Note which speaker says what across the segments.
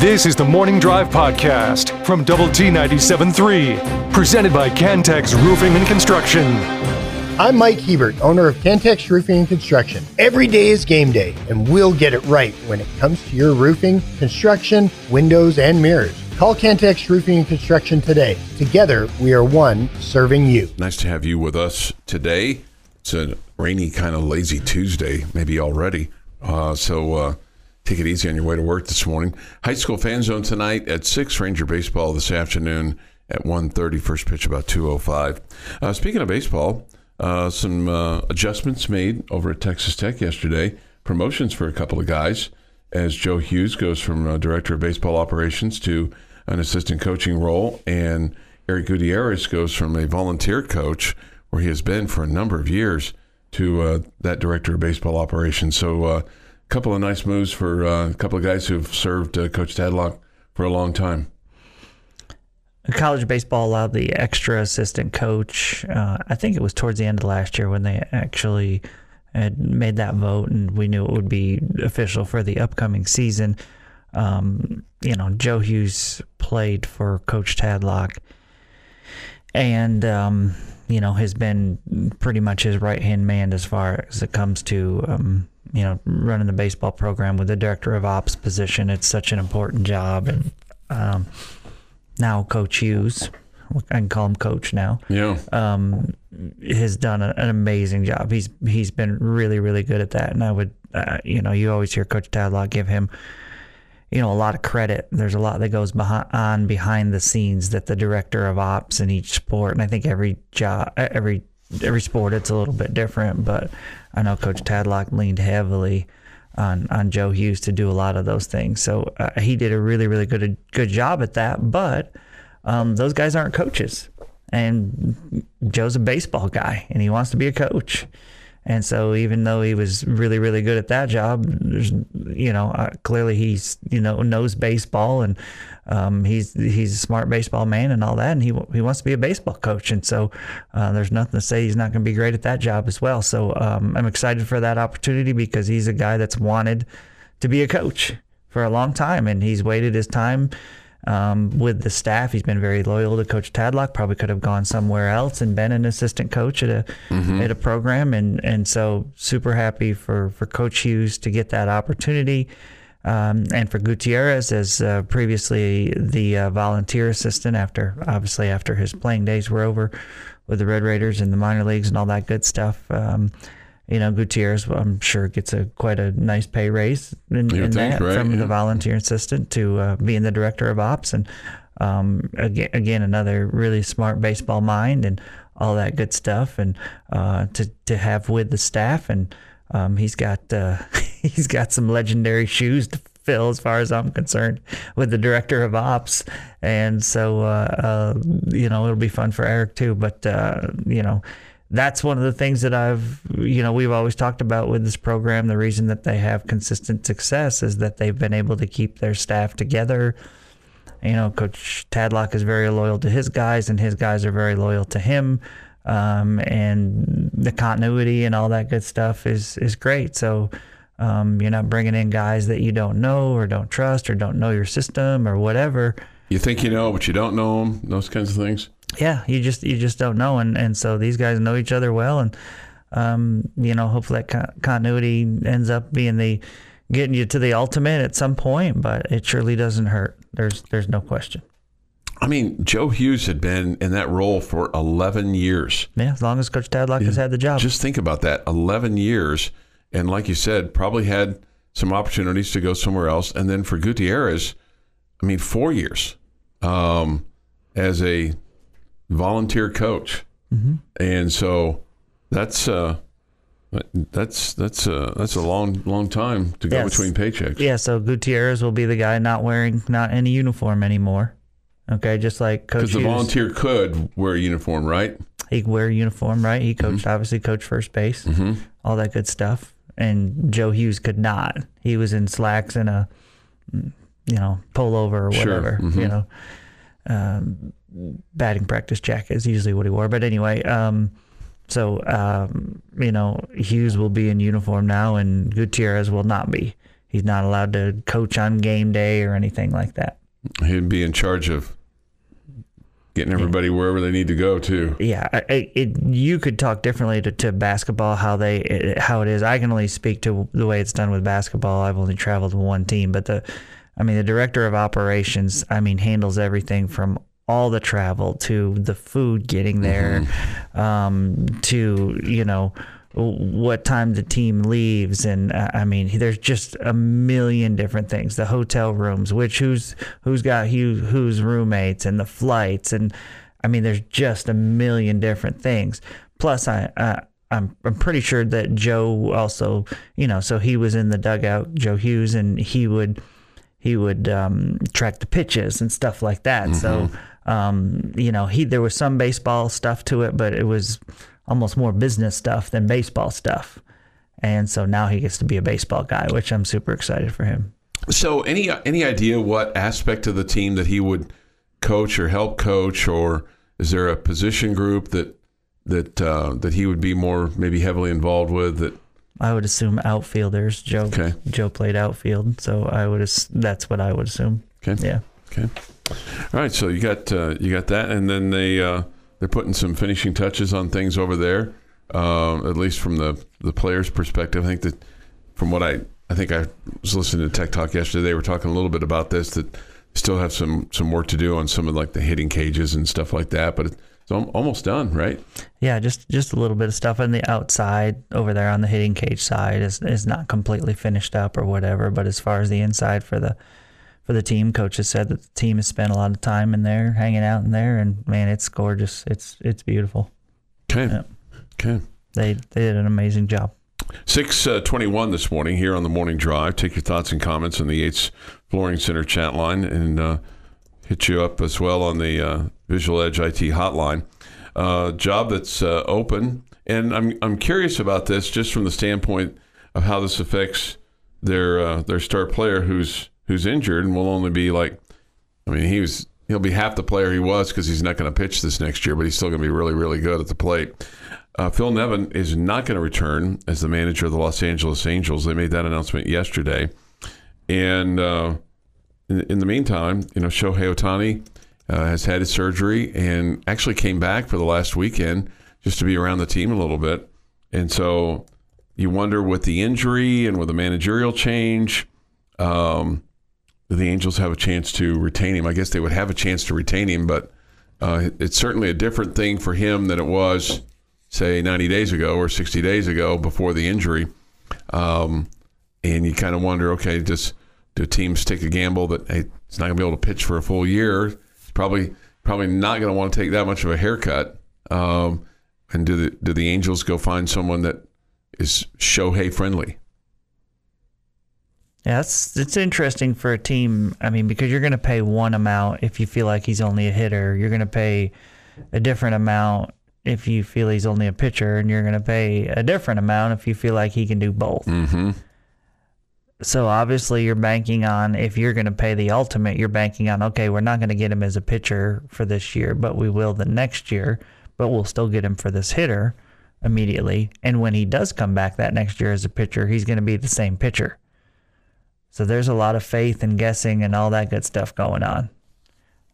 Speaker 1: This is the Morning Drive Podcast from Double T 97.3, presented by Cantex Roofing and Construction.
Speaker 2: I'm Mike Hebert, owner of Cantex Roofing and Construction. Every day is game day, and we'll get it right when it comes to your roofing, construction, windows, and mirrors. Call Cantex Roofing and Construction today. Together, we are one serving you.
Speaker 3: Nice to have you with us today. It's a rainy, kind of lazy Tuesday, maybe already. Uh, so uh, take it easy on your way to work this morning. High school fan zone tonight at six. Ranger baseball this afternoon at 1.30. First pitch about two oh five. Uh, speaking of baseball, uh, some uh, adjustments made over at Texas Tech yesterday. Promotions for a couple of guys as Joe Hughes goes from uh, director of baseball operations to an assistant coaching role, and Eric Gutierrez goes from a volunteer coach where he has been for a number of years to uh, that director of baseball operations. So, uh, couple of nice moves for uh, a couple of guys who've served uh, Coach Tadlock for a long time.
Speaker 4: College baseball allowed the extra assistant coach. Uh, I think it was towards the end of last year when they actually had made that vote, and we knew it would be official for the upcoming season. Um, you know, Joe Hughes played for Coach Tadlock, and um, you know has been pretty much his right hand man as far as it comes to um, you know running the baseball program with the director of ops position. It's such an important job, and um, now Coach Hughes, I can call him Coach now.
Speaker 3: Yeah.
Speaker 4: Um, has done a, an amazing job. He's he's been really really good at that, and I would uh, you know you always hear Coach Tadlock give him you know a lot of credit. There's a lot that goes behind, on behind the scenes that the director of ops in each sport, and I think every job, every every sport, it's a little bit different. But I know Coach Tadlock leaned heavily on on Joe Hughes to do a lot of those things. So uh, he did a really really good good job at that. But um, those guys aren't coaches, and Joe's a baseball guy, and he wants to be a coach. And so, even though he was really, really good at that job, there's, you know, uh, clearly he's, you know, knows baseball and um, he's he's a smart baseball man and all that, and he he wants to be a baseball coach. And so, uh, there's nothing to say he's not going to be great at that job as well. So, um, I'm excited for that opportunity because he's a guy that's wanted to be a coach for a long time, and he's waited his time um, with the staff. He's been very loyal to Coach Tadlock. Probably could have gone somewhere else and been an assistant coach at a mm-hmm. at a program, and and so super happy for for Coach Hughes to get that opportunity. Um, and for Gutierrez as uh, previously the uh, volunteer assistant after obviously after his playing days were over with the Red Raiders and the minor leagues and all that good stuff. Um, you know, Gutierrez, I'm sure gets a quite a nice pay raise in, in think, that right? from yeah. the volunteer assistant to uh, being the director of ops, and um, again, again, another really smart baseball mind and all that good stuff, and uh, to to have with the staff, and um, he's got uh, he's got some legendary shoes to fill as far as I'm concerned with the director of ops, and so uh, uh, you know it'll be fun for Eric too, but uh, you know that's one of the things that I've, you know, we've always talked about with this program. The reason that they have consistent success is that they've been able to keep their staff together. You know, Coach Tadlock is very loyal to his guys, and his guys are very loyal to him. Um, and the continuity and all that good stuff is is great. So um, you're not bringing in guys that you don't know or don't trust or don't know your system or whatever.
Speaker 3: You think you know, but you don't know them. Those kinds of things
Speaker 4: yeah, you just you just don't know, and and so these guys know each other well, and um, you know, hopefully that con- continuity ends up being the getting you to the ultimate at some point, but it surely doesn't hurt. There's there's no question.
Speaker 3: I mean, Joe Hughes had been in that role for 11 years.
Speaker 4: Yeah, as long as Coach Tadlock yeah. has had the job.
Speaker 3: Just think about that 11 years. And like you said, probably had some opportunities to go somewhere else. And then for Gutierrez, I mean, four years um, as a volunteer coach, mm-hmm. and so that's uh, that's that's uh, that's a long long time to go yes. between paychecks.
Speaker 4: Yeah, so Gutierrez will be the guy not wearing not any uniform anymore. Okay, just like coach.
Speaker 3: Because the volunteer could wear a uniform, right?
Speaker 4: He could wear a uniform, right? He coached, mm-hmm. obviously, coached first base, mm-hmm. all that good stuff. And Joe Hughes could not. He was in slacks and a, you know, pullover or whatever. Sure. Mm-hmm. You know, um, batting practice jacket is usually what he wore. But anyway, um, so um, you know Hughes will be in uniform now, and Gutierrez will not be. He's not allowed to coach on game day or anything like that.
Speaker 3: He'd be in charge of getting everybody wherever they need to go too.
Speaker 4: Yeah, I- I- it, you could talk differently to, to basketball how they it, how it is. I can only speak to the way it's done with basketball. I've only traveled with one team, but the I mean the director of operations, I mean handles everything from all the travel to the food getting there, um, to you know what time the team leaves. And uh, I mean there's just a million different things. The hotel rooms which who's who's got who, who's roommates and the flights. And I mean there's just a million different things. Plus I uh, I'm I'm pretty sure that Joe also you know so he was in the dugout Joe Hughes and he would he would um, track the pitches and stuff like that. So um, you know he there was some baseball stuff to it but it was almost more business stuff than baseball stuff. And so now he gets to be a baseball guy, which I'm super excited for him.
Speaker 3: So, any any idea what aspect of the team that he would coach or help coach, or is there a position group that that uh, that he would be more maybe heavily involved with? That
Speaker 4: I would assume outfielders. Joe
Speaker 3: Okay.
Speaker 4: Joe played outfield, so I would ass- that's what I would assume.
Speaker 3: okay,
Speaker 4: Yeah.
Speaker 3: okay, all right. So you got uh, you got that, and then they uh, they're putting some finishing touches on things over there. Uh, at least from the the players' perspective, I think that from what I I think I was listening to Tech Talk yesterday. They were talking a little bit about this that still have some some work to do on some of like the hitting cages and stuff like that, but it's al- almost done, right?
Speaker 4: Yeah, just just a little bit of stuff on the outside over there on the hitting cage side is is not completely finished up or whatever. But as far as the inside for the for the team, coach has said that the team has spent a lot of time in there, hanging out in there, and man, it's gorgeous. It's it's beautiful.
Speaker 3: Okay,
Speaker 4: Yeah.
Speaker 3: okay.
Speaker 4: They they did an amazing job.
Speaker 3: Six uh, twenty-one this morning here on the morning drive. Take your thoughts and comments on the Yates Flooring Center chat line, and uh, hit you up as well on the uh, Visual Edge IT hotline. Uh, job that's uh, open, and I'm I'm curious about this just from the standpoint of how this affects their uh, their star player who's who's injured and will only be like, I mean he was he'll be half the player he was because he's not going to pitch this next year, but he's still going to be really really good at the plate. Uh, Phil Nevin is not going to return as the manager of the Los Angeles Angels. They made that announcement yesterday. And uh, in, in the meantime, you know, Shohei Ohtani uh, has had his surgery and actually came back for the last weekend just to be around the team a little bit. And so you wonder with the injury and with the managerial change, um, do the Angels have a chance to retain him. I guess they would have a chance to retain him, but uh, it's certainly a different thing for him than it was say 90 days ago or 60 days ago before the injury. Um, and you kind of wonder, okay, does do teams take a gamble that hey, it's not going to be able to pitch for a full year? It's probably probably not going to want to take that much of a haircut. Um, and do the do the Angels go find someone that is Shohei friendly?
Speaker 4: Yeah, it's it's interesting for a team. I mean, because you're going to pay one amount if you feel like he's only a hitter. You're going to pay a different amount if you feel he's only a pitcher, and you're going to pay a different amount if you feel like he can do both.
Speaker 3: Mm-hmm.
Speaker 4: So obviously, you're banking on if you're going to pay the ultimate, you're banking on okay, we're not going to get him as a pitcher for this year, but we will the next year. But we'll still get him for this hitter immediately. And when he does come back that next year as a pitcher, he's going to be the same pitcher. So there's a lot of faith and guessing and all that good stuff going on.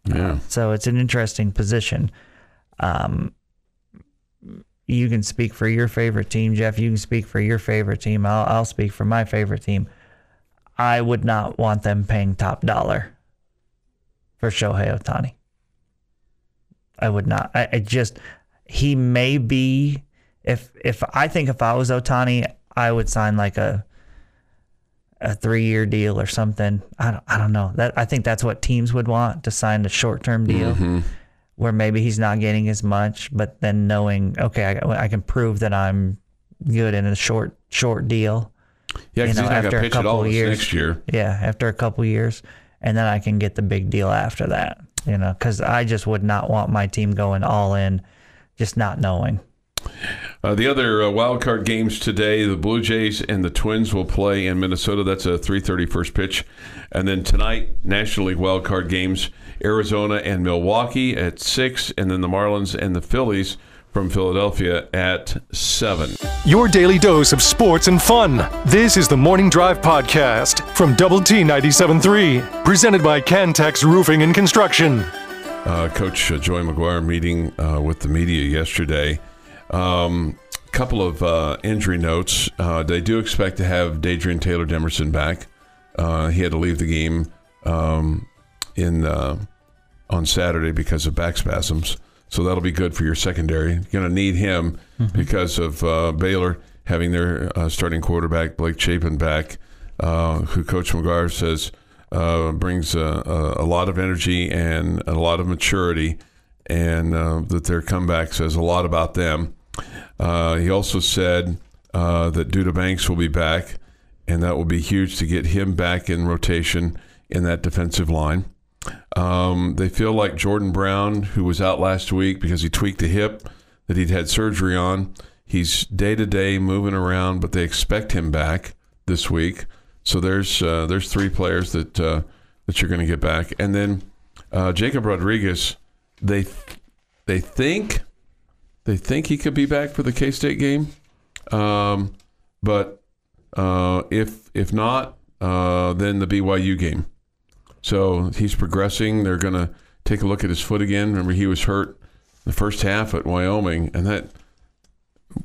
Speaker 3: Yeah.
Speaker 4: So it's an interesting position. Um, you can speak for your favorite team, Jeff. You can speak for your favorite team. I'll, I'll speak for my favorite team. I would not want them paying top dollar for Shohei Ohtani. I would not. I, I just he may be if if I think if I was Ohtani, I would sign like a a three year deal or something. I don't, I don't know. That I think that's what teams would want to sign a short term deal mm-hmm. where maybe he's not getting as much, but then knowing okay, I, I can prove that I'm good in a short short deal.
Speaker 3: Yeah,
Speaker 4: You
Speaker 3: because
Speaker 4: know, after a couple
Speaker 3: all
Speaker 4: of years.
Speaker 3: next year.
Speaker 4: Yeah, after a couple years, and then I can get the big deal after that. You know, because I just would not want my team going all in, just not knowing.
Speaker 3: Uh, the other uh, wild card games today, the Blue Jays and the Twins will play in Minnesota. That's a 3:30 first pitch, and then tonight, National League wild card games: Arizona and Milwaukee at six, and then the Marlins and the Phillies from Philadelphia at seven.
Speaker 1: your daily dose of sports and fun. This is the Morning Drive Podcast from Double T 97.3, presented by Cantex Roofing and Construction.
Speaker 3: Uh, Coach uh, Joey McGuire meeting uh, with the media yesterday. Um, couple of uh, injury notes. Uh, they do expect to have Dadrian Taylor Demerson back. Uh, he had to leave the game um, in uh, on Saturday because of back spasms. So that'll be good for your secondary. You're going to need him because of uh, Baylor having their uh, starting quarterback Blake Shapen back, uh, who Coach McGuire says uh, brings a, a, a lot of energy and a lot of maturity, and uh, that their comeback says a lot about them. Uh, he also said uh, that Duda Banks will be back, and that will be huge to get him back in rotation in that defensive line. Um, they feel like Jordan Brown, who was out last week because he tweaked a hip that he'd had surgery on, he's day to day moving around, but they expect him back this week. So there's uh, there's three players that uh, that you're going to get back, and then uh, Jacob Rodriguez. They they think they think he could be back for the K State game, um, but uh, if if not, uh, then the BYU game. So he's progressing. They're going to take a look at his foot again. Remember, he was hurt the first half at Wyoming, and that.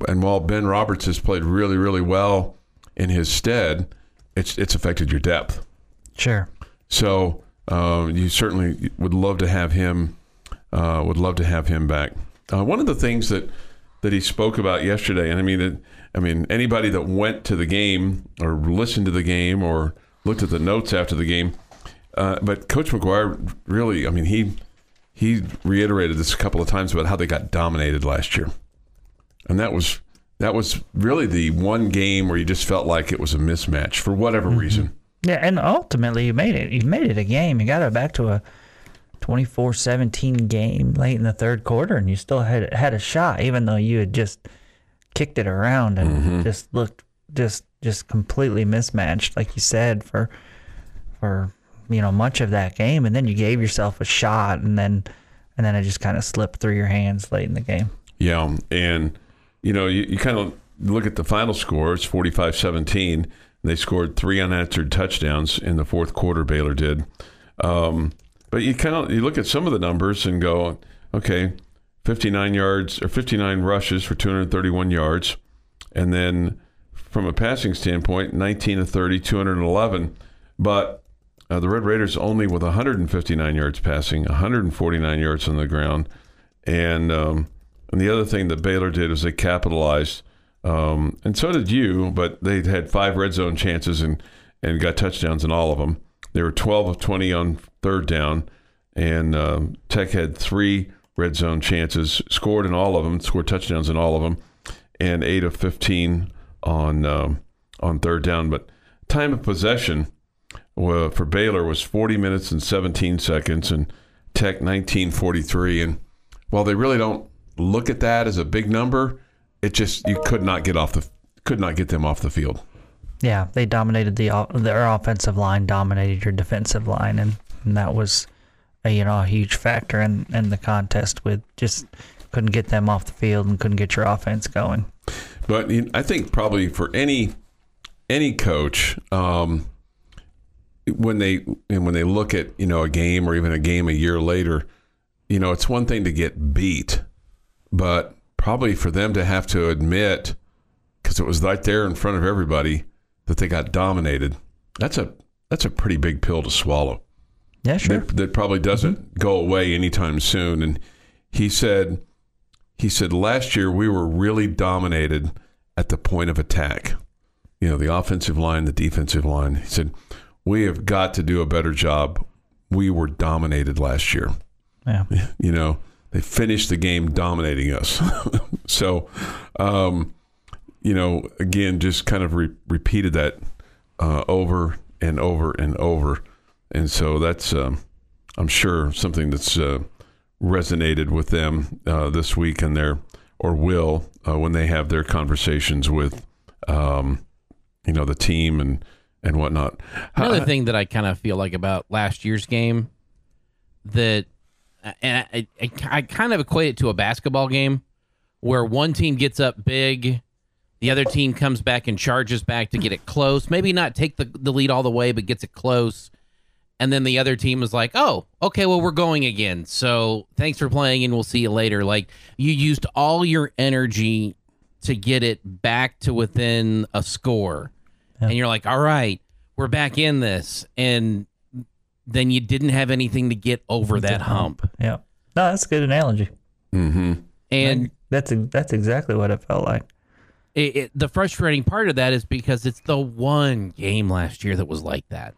Speaker 3: And while Ben Roberts has played really, really well in his stead, it's it's affected your depth.
Speaker 4: Sure.
Speaker 3: So uh, you certainly would love to have him. Uh, would love to have him back. Uh, one of the things that that he spoke about yesterday, and I mean, it, I mean, anybody that went to the game or listened to the game or looked at the notes after the game, uh, but Coach McGuire really, I mean, he he reiterated this a couple of times about how they got dominated last year, and that was that was really the one game where you just felt like it was a mismatch for whatever reason.
Speaker 4: Yeah, and ultimately you made it. You made it a game. You got it back to a 24-17 game late in the third quarter, and you still had had a shot, even though you had just kicked it around and just looked just just completely mismatched, like you said for for you know much of that game, and then you gave yourself a shot, and then and then it just kind of slipped through your hands late in the game.
Speaker 3: Yeah, and you know, you, you kind of look at the final score. It's 45-17. They scored three unanswered touchdowns in the fourth quarter. Baylor did, um, but you kind of you look at some of the numbers and go, okay, 59 yards or 59 rushes for 231 yards, and then from a passing standpoint, 19 to 30, 211. But uh, the Red Raiders only with 159 yards passing, 149 yards on the ground, and um, and the other thing that Baylor did was they capitalized, um, and so did you, but they had five red zone chances and and got touchdowns in all of them. They were 12 of 20 on third down, and um, Tech had three red zone chances, scored in all of them, scored touchdowns in all of them, and eight of 15 on um, on third down. But time of possession for Baylor was 40 minutes and 17 seconds, and Tech 1943. And while they really don't look at that as a big number, it just you could not get off the could not get them off the field.
Speaker 4: Yeah, they dominated the their offensive line, dominated your defensive line, and, and that was a, you know a huge factor in in the contest. With just couldn't get them off the field and couldn't get your offense going.
Speaker 3: But I think probably for any any coach, um, when they and when they look at you know a game or even a game a year later, you know it's one thing to get beat, but probably for them to have to admit because it was right there in front of everybody that they got dominated. That's a that's a pretty big pill to swallow.
Speaker 4: Yeah, sure.
Speaker 3: that, that probably doesn't go away anytime soon. And he said, he said last year we were really dominated at the point of attack. You know, the offensive line, the defensive line. He said we have got to do a better job. We were dominated last year.
Speaker 4: Yeah.
Speaker 3: You know, they finished the game dominating us. so, um, you know, again, just kind of re- repeated that uh, over and over and over. And so that's, um, I'm sure, something that's uh, resonated with them uh, this week and their, or will, uh, when they have their conversations with, um, you know, the team and, and whatnot.
Speaker 5: Another thing that I kind of feel like about last year's game that, and I, I, I kind of equate it to a basketball game where one team gets up big The other team comes back and charges back to get it close. Maybe not take the, the lead all the way, but gets it close. And then the other team is like, oh, okay, well, we're going again. So thanks for playing and we'll see you later. Like you used all your energy to get it back to within a score. And you're like, all right, we're back in this. And then you didn't have anything to get over that hump.
Speaker 4: Yeah. No, that's a good analogy. Mm-hmm.
Speaker 5: And
Speaker 4: That's that's exactly what it felt like.
Speaker 5: It, it, the frustrating part of that is because it's the one game last year that was like that.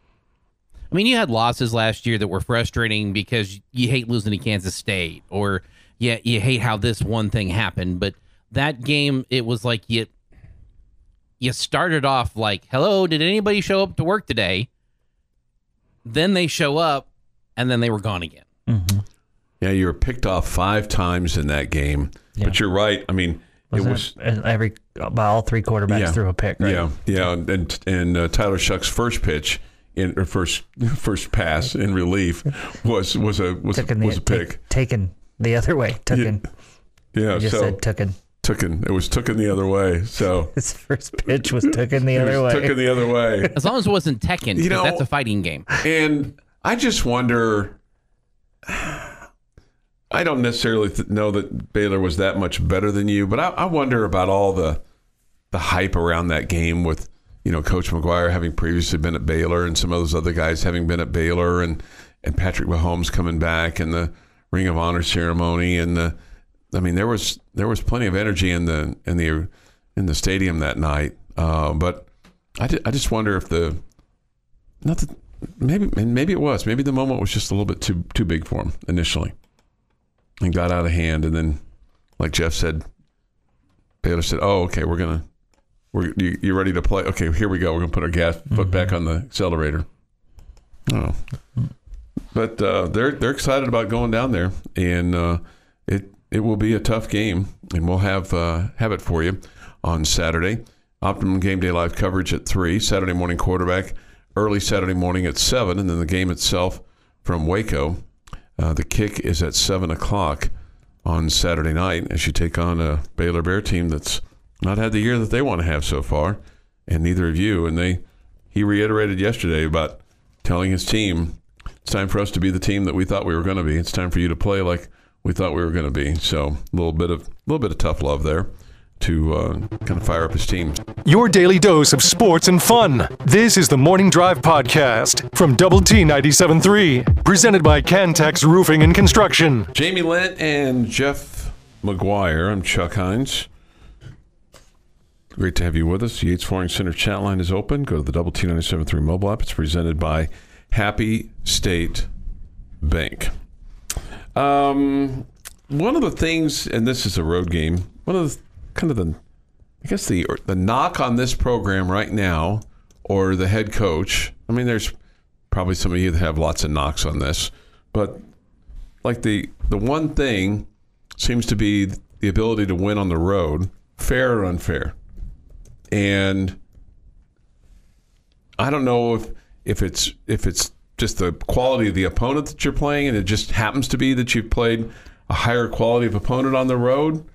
Speaker 5: I mean, you had losses last year that were frustrating because you hate losing to Kansas State, or yeah, you hate how this one thing happened. But that game, it was like you you started off like, "Hello, did anybody show up to work today?" Then they show up, and then they were gone again. Mm-hmm.
Speaker 3: Yeah, you were picked off five times in that game. But you're right. I mean,
Speaker 4: Wasn't
Speaker 3: it was.
Speaker 4: it every by all three quarterbacks
Speaker 3: Yeah.
Speaker 4: threw a pick, right?
Speaker 3: Yeah, yeah, and and uh, Tyler Shough's first pitch in or first first pass in relief was was a was,
Speaker 4: Took in the
Speaker 3: a pick.
Speaker 4: ta- taken the other way. Taken. in.
Speaker 3: yeah,
Speaker 4: You just
Speaker 3: so
Speaker 4: said took in.
Speaker 3: tooken. It was tooken the other way. So
Speaker 4: His first pitch was took in the
Speaker 3: it
Speaker 4: other
Speaker 3: was
Speaker 4: way.
Speaker 3: tooken the other way.
Speaker 5: As long as it wasn't Tekken,
Speaker 3: You
Speaker 5: 'cause
Speaker 3: know-
Speaker 5: that's a fighting game.
Speaker 3: And I just wonder. I don't necessarily th- know that Baylor was that much better than you, but I, I wonder about all the the hype around that game with you know Coach McGuire having previously been at Baylor and some of those other guys having been at Baylor and and Patrick Mahomes coming back and the Ring of Honor ceremony and the I mean there was there was plenty of energy in the in the in the stadium that night, uh, but I, ju- I just wonder if the not that maybe maybe it was maybe the moment was just a little bit too too big for him initially and got out of hand and then like Jeff said Baylor said oh okay we're gonna we're you, you ready to play? Okay here we go. We're gonna put our gas foot back on the accelerator. Oh but uh, they're they're excited about going down there and uh, it it will be a tough game and we'll have uh, have it for you on Saturday. Optimum Game Day live coverage at three Saturday morning quarterback early Saturday morning at 7, and then the game itself from Waco. Uh, the kick is at 7 o'clock on Saturday night as you take on a Baylor Bear team that's not had the year that they want to have so far, and neither of you. And they, he reiterated yesterday about telling his team, it's time for us to be the team that we thought we were going to be. It's time for you to play like we thought we were going to be. So a little bit of a little bit of tough love there to uh, kind of fire up his team.
Speaker 1: Your daily dose of sports and fun. This is the Morning Drive Podcast from Double T 97.3, presented by Cantex Roofing and Construction.
Speaker 3: Jamie Lent and Jeff McGuire. I'm Chuck Heinz. Great to have you with us. The Yates Flooring Center chat line is open. Go to the Double T 97.3 mobile app. It's presented by Happy State Bank. Um, one of the things, and this is a road game, one of the kind of the, I guess the the knock on this program right now, or the head coach. I mean, there's probably some of you that have lots of knocks on this, but like the the one thing seems to be the ability to win on the road, fair or unfair. And I don't know if if it's if it's just the quality of the opponent that you're playing, and it just happens to be that you've played a higher quality of opponent on the road,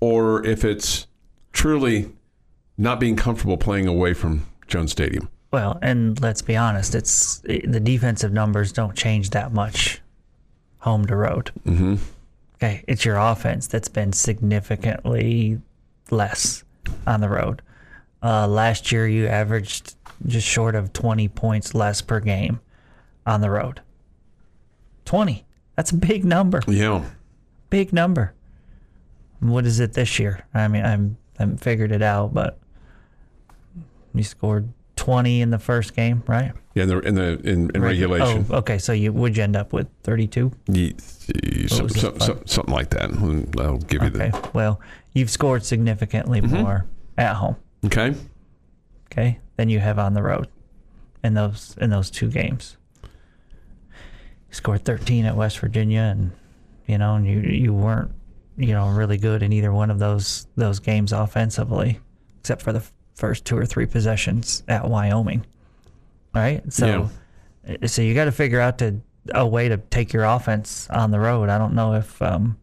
Speaker 3: or if it's truly not being comfortable playing away from Jones Stadium.
Speaker 4: Well, and let's be honest, it's the defensive numbers don't change that much home to road. Mm-hmm. Okay, it's your offense that's been significantly less on the road. Uh, last year, you averaged just short of 20 points less per game on the road. 20. That's a big number.
Speaker 3: Yeah.
Speaker 4: Big number. What is it this year? I mean, I'm I haven't figured it out, but you scored 20 in the first game, right?
Speaker 3: Yeah, in the in the in, in regulation.
Speaker 4: Oh, okay. So you would you end up with 32?
Speaker 3: Ye- some- some- some- something like that. I'll give you
Speaker 4: Okay.
Speaker 3: the
Speaker 4: Well, you've scored significantly mm-hmm. more at home,
Speaker 3: okay.
Speaker 4: okay, than you have on the road in those in those two games. You scored 13 at West Virginia, and you know, and you you weren't you know really good in either one of those those games offensively, except for the first two or three possessions at Wyoming. Right. So, uh, so you got to figure out to a way to take your offense on the road. I don't know if um,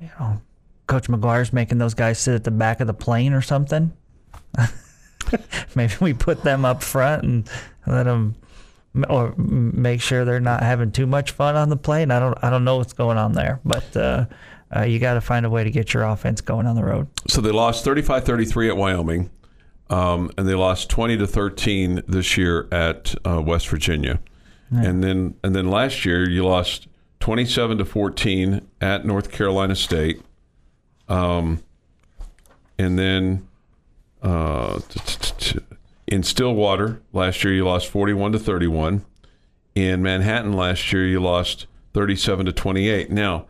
Speaker 4: you know Coach McGuire's making those guys sit at the back of the plane or something. Maybe we put them up front and let them, or make sure they're not having too much fun on the plane. I don't, I don't know what's going on there, but uh, uh, you got to find a way to get your offense going on the road.
Speaker 3: So they lost 35-33 at Wyoming, um, and they lost 20 to 13 this year at uh, West Virginia, and then and then last year you lost 27 to 14 at North Carolina State, um, and then uh, in Stillwater last year you lost 41 to 31. In Manhattan last year you lost 37 to 28. Now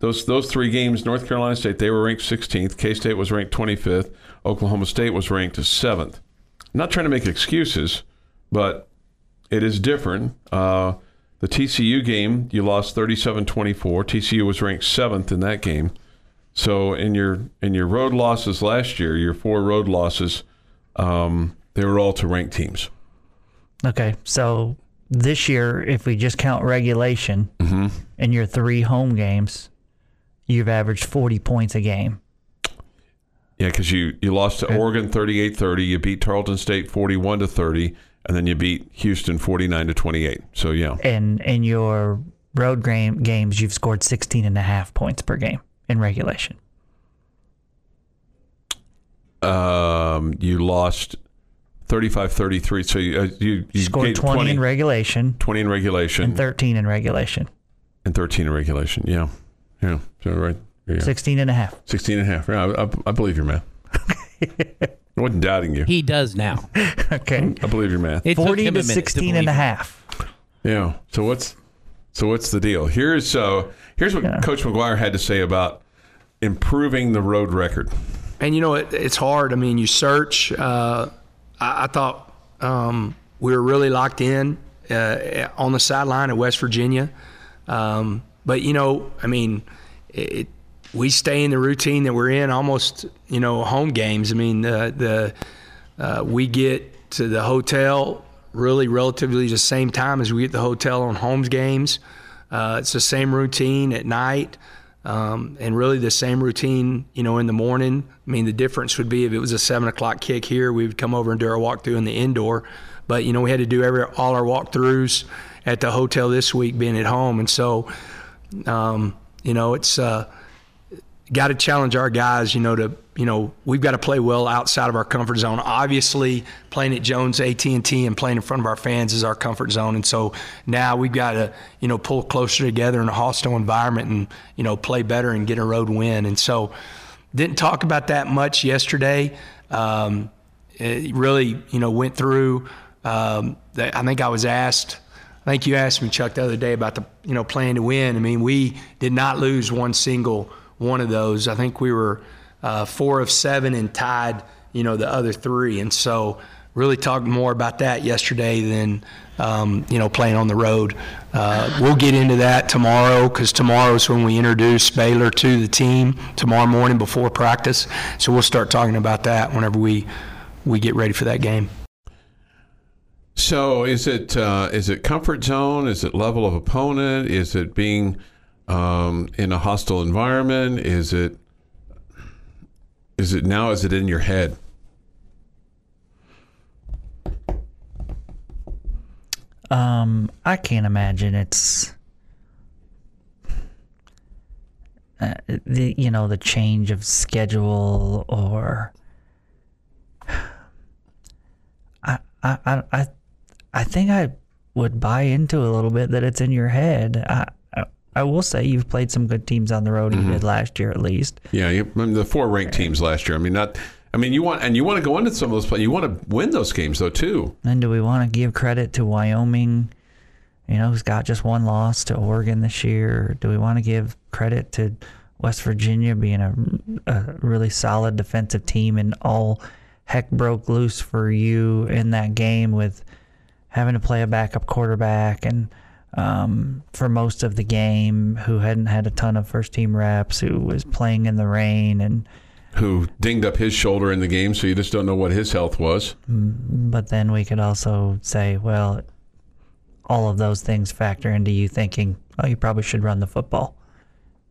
Speaker 3: those those three games, North Carolina State, they were ranked 16th. K State was ranked 25th. Oklahoma State was ranked 7th. I'm not trying to make excuses, but it is different. Uh, the TCU game, you lost 37-24. TCU was ranked 7th in that game. So in your in your road losses last year, your four road losses, um, they were all to ranked teams.
Speaker 4: Okay, so this year, if we just count regulation and your three home games, you've averaged 40 points a game.
Speaker 3: Yeah, because you, you lost to Oregon 38-30, you beat Tarleton State 41 to 30, and then you beat Houston 49 to 28. So yeah.
Speaker 4: And in your road game, games, you've scored 16 and a half points per game in regulation.
Speaker 3: um, you lost 35-33. So you, uh, you, you
Speaker 4: scored
Speaker 3: gained
Speaker 4: 20, in regulation
Speaker 3: 20 in regulation
Speaker 4: and 13 in regulation.
Speaker 3: and 13 in regulation. Yeah. Yeah. So right. Yeah.
Speaker 4: 16 and a half.
Speaker 3: 16 and a half. Yeah, I, I, I believe your math. I wasn't doubting you.
Speaker 5: He does now.
Speaker 4: Okay.
Speaker 3: I believe your math.
Speaker 5: It
Speaker 4: 40 to
Speaker 5: a minute
Speaker 4: 16 and a half.
Speaker 3: Yeah. So what's so what's the deal? Here's uh here's what
Speaker 4: Yeah.
Speaker 3: Coach McGuire had to say about improving the road record.
Speaker 6: And you know, it, it's hard. I mean, you search. Uh, I, I thought um, we were really locked in uh, on the sideline at West Virginia. Um, but you know, I mean, it, we stay in the routine that we're in almost. You know, home games. I mean, the the uh, we get to the hotel really relatively the same time as we get the hotel on homes games. Uh, it's the same routine at night. Um, and really the same routine, you know, in the morning. I mean, the difference would be if it was a seven o'clock kick here, we would come over and do our walkthrough in the indoor. But you know, we had to do every all our walkthroughs at the hotel this week, being at home, and so, um, you know, it's uh, got to challenge our guys. You know, to you know, we've got to play well outside of our comfort zone. Obviously, playing at Jones AT and T and playing in front of our fans is our comfort zone, and so now we've got to you know pull closer together in a hostile environment and you know play better and get a road win. And so, didn't talk about that much yesterday. Um, it really, you know, went through. Um, I think I was asked. I think you asked me, Chuck, the other day about the you know playing to win. I mean, we did not lose one single one of those. I think we were uh, four of seven and tied, you know, the other three. And so, really talked more about that yesterday than um, you know playing on the road. Uh, we'll get into that tomorrow because tomorrow is when we introduce Baylor to the team tomorrow morning before practice. So we'll start talking about that whenever we we get ready for that game.
Speaker 3: So is it uh, is it comfort zone? Is it level of opponent? Is it being um, in a hostile environment? Is it is it now? Is it in your head?
Speaker 4: Um, I can't imagine it's uh, the you know the change of schedule or I I I I, think I would buy into a little bit that it's in your head. I I, I will say you've played some good teams on the road. You mm-hmm. did last year at least.
Speaker 3: Yeah, you, I mean, the four ranked teams last year. I mean, not. I mean, you want and you want to go into some of those play. You want to win those games though too.
Speaker 4: And do we want to give credit to Wyoming, you know, who's got just one loss to Oregon this year? Do we want to give credit to West Virginia being a, a really solid defensive team and all heck broke loose for you in that game with having to play a backup quarterback and um, for most of the game who hadn't had a ton of first team reps, who was playing in the rain and
Speaker 3: Who dinged up his shoulder in the game, so you just don't know what his health was.
Speaker 4: But then we could also say, well, all of those things factor into you thinking, oh, you probably should run the football,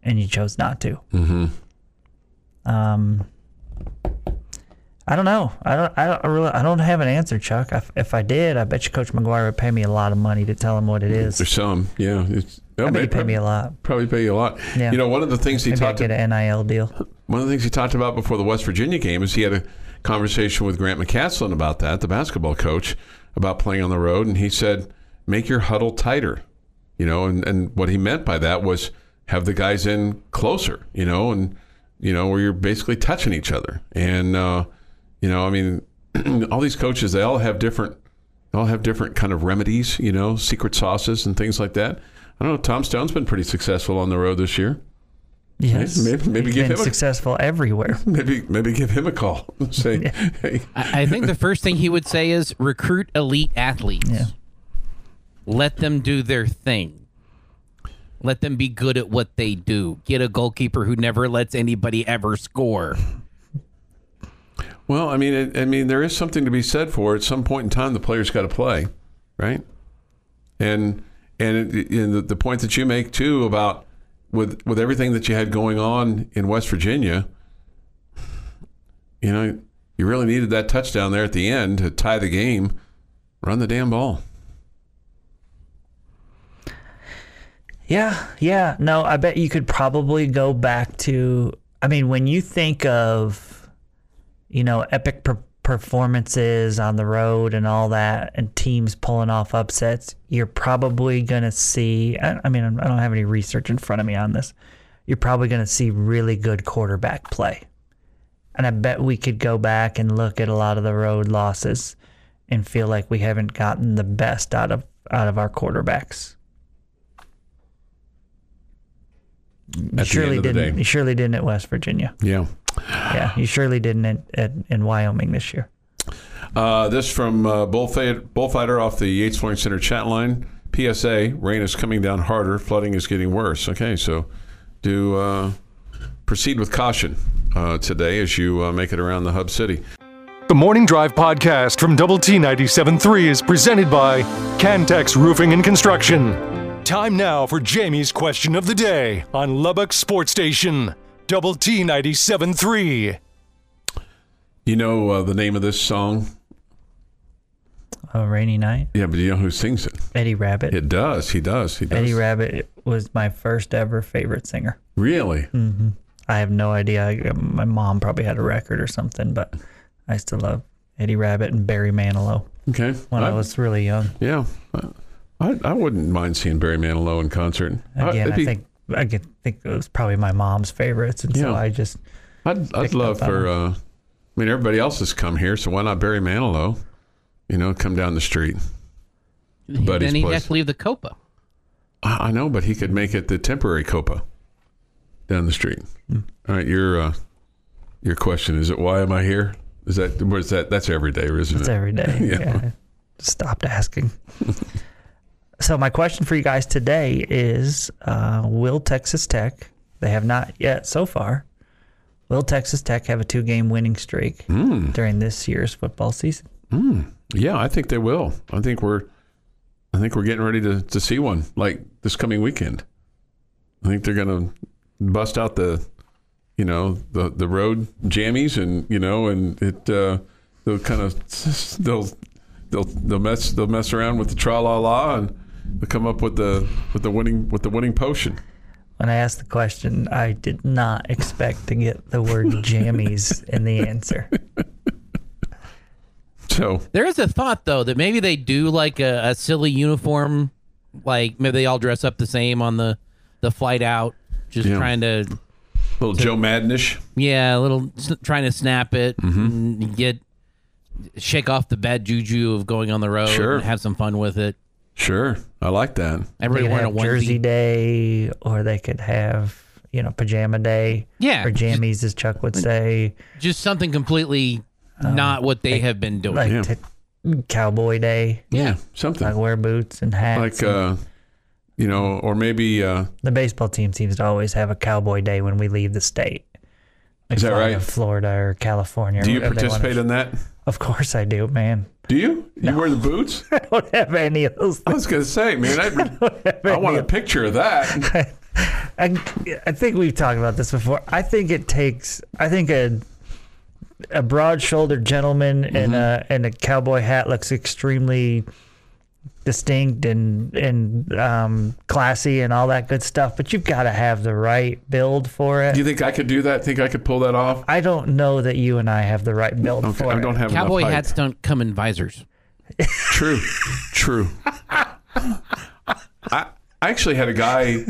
Speaker 4: and you chose not to. Mm-hmm. Um, I don't know. I don't. I don't really. I don't have an answer, Chuck. If, if I did, I bet you Coach McGuire would pay me a lot of money to tell him what it is.
Speaker 3: There's some, yeah. It's,
Speaker 4: I bet he'd pay me a lot.
Speaker 3: Probably pay you a lot.
Speaker 4: Yeah.
Speaker 3: You know, one of the things he
Speaker 4: Maybe I
Speaker 3: talked
Speaker 4: get an NIL deal.
Speaker 3: one of the things he talked about before the West Virginia game is he had a conversation with Grant McCasland about that, the basketball coach, about playing on the road, and he said, "Make your huddle tighter." You know, and, and what he meant by that was have the guys in closer. You know, and you know where you're basically touching each other, and uh, you know, I mean, all these coaches they all have different, they all have different kind of remedies. You know, secret sauces and things like that. I don't know. Tom Stone's been pretty successful on the road this year.
Speaker 4: Yes.
Speaker 3: maybe- maybe give
Speaker 4: been
Speaker 3: him a-
Speaker 4: successful everywhere.
Speaker 3: Maybe maybe give him a call. Say, hey,
Speaker 5: I, I think the first thing he would say is recruit elite athletes.
Speaker 4: Yeah.
Speaker 5: Let them do their thing. Let them be good at what they do. Get a goalkeeper who never lets anybody ever score.
Speaker 3: Well, I mean, it, I mean, there is something to be said for. At some point in time, the player's got to play, right? And and, it, and the, the point that you make too about with with everything that you had going on in West Virginia, you know, you really needed that touchdown there at the end to tie the game. Run the damn ball.
Speaker 4: Yeah, yeah. No, I bet you could probably go back to. I mean, when you think of, you know, epic per- performances on the road and all that, and teams pulling off upsets, you're probably gonna see. I, I mean, I don't have any research in front of me on this. You're probably gonna see really good quarterback play, and I bet we could go back and look at a lot of the road losses, and feel like we haven't gotten the best out of out of our quarterbacks.
Speaker 3: At
Speaker 4: surely
Speaker 3: the end of the
Speaker 4: didn't. surely didn't at West Virginia.
Speaker 3: yeah.
Speaker 4: Yeah, you surely didn't at, at, in Wyoming this year.
Speaker 3: Uh, this from uh, Bullfighter, Bullfighter off the Yates Flooring Center chat line. PSA: Rain is coming down harder. Flooding is getting worse. Okay, so do uh, proceed with caution uh, today as you uh, make it around the hub city.
Speaker 1: The Morning Drive podcast from Double T 97.3 is presented by Cantex Roofing and Construction. Time now for Jamie's question of the day on Lubbock Sports Station. Double T 97.3.
Speaker 3: You know uh, the name of this song?
Speaker 4: A rainy night.
Speaker 3: Yeah, but you know who sings it?
Speaker 4: Eddie Rabbitt.
Speaker 3: It does. He does. He does.
Speaker 4: Eddie Rabbitt was my first ever favorite singer.
Speaker 3: Really?
Speaker 4: I have no idea. I- My mom probably had a record or something, but I still love Eddie Rabbitt and Barry Manilow
Speaker 3: Okay.
Speaker 4: when I, was really young.
Speaker 3: Yeah. I, I wouldn't mind seeing Barry Manilow in concert. Uh,
Speaker 4: Again,
Speaker 3: it'd
Speaker 4: I think I could think it was probably my mom's favorites, and so
Speaker 3: Yeah.
Speaker 4: I just
Speaker 3: I'd, I'd
Speaker 4: picked
Speaker 3: love
Speaker 4: up on
Speaker 3: for. Uh, I mean, everybody else has come here, so why not Barry Manilow? You know, come down the street. Buddy's
Speaker 5: then he'd
Speaker 3: place.
Speaker 5: have to leave the Copa.
Speaker 3: I, I know, but he could make it the temporary Copa down the street.
Speaker 4: Hmm.
Speaker 3: All right, your uh, your question is it why am I here? Is that where's that? That's every day, isn't
Speaker 4: It's
Speaker 3: it?
Speaker 4: every day.
Speaker 3: Yeah.
Speaker 4: yeah. Stopped asking. so my question for you guys today is: uh, Will Texas Tech? They have not yet so far. Will Texas Tech have a two-game winning streak
Speaker 3: Hmm.
Speaker 4: during this year's football season?
Speaker 3: Yeah, I think they will. I think we're, I think we're getting ready to, to see one like this coming weekend. I think they're going to bust out the, you know, the the road jammies and you know, and it uh, they'll kind of they'll they'll they'll mess they'll mess around with the tra la la and they'll come up with the with the winning with the winning potion.
Speaker 4: When I asked the question, I did not expect to get the word jammies in the answer.
Speaker 3: So
Speaker 5: There is a thought though that maybe they do like a, a silly uniform, like maybe they all dress up the same on the the flight out, just
Speaker 3: Yeah.
Speaker 5: trying to
Speaker 3: little Joe Madnish.
Speaker 5: yeah, a little s- trying to snap it, mm-hmm. and get shake off the bad juju of going on the road,
Speaker 3: Sure.
Speaker 5: and have some fun with it.
Speaker 3: Sure, I like that.
Speaker 4: They
Speaker 5: Everybody
Speaker 4: could
Speaker 5: wearing a
Speaker 4: have Jersey. Day, or they could have you know pajama day,
Speaker 5: Yeah,
Speaker 4: or jammies, as Chuck would say.
Speaker 5: just something completely not what they have been doing.
Speaker 4: like
Speaker 3: Yeah.
Speaker 4: t- cowboy day,
Speaker 3: Yeah, something
Speaker 4: like wear boots and hats.
Speaker 3: like
Speaker 4: and
Speaker 3: uh, you know, or maybe. Uh,
Speaker 4: the baseball team seems to always have a cowboy day when we leave the state. Like
Speaker 3: Is that
Speaker 4: fly to
Speaker 3: right?
Speaker 4: Florida or California.
Speaker 3: do you
Speaker 4: wherever they wanna-
Speaker 3: participate in that?
Speaker 4: Of course I do, man.
Speaker 3: Do you? You wear the boots?
Speaker 4: I don't have any of those.
Speaker 3: I was going to say, man, I, I want a picture of that.
Speaker 4: I, I think we've talked about this before. I think it takes. I think a a broad-shouldered gentleman in mm-hmm. a in a cowboy hat looks extremely distinct and and um, classy and all that good stuff. But you've got to have the right build for it.
Speaker 3: Do you think I could do that? Think I could pull that off?
Speaker 4: I don't know that you and I have the right build
Speaker 3: Okay,
Speaker 4: for
Speaker 3: I
Speaker 4: it.
Speaker 3: don't have
Speaker 5: Cowboy
Speaker 3: enough
Speaker 5: hats don't come in visors.
Speaker 3: True, true. I, I actually had a guy.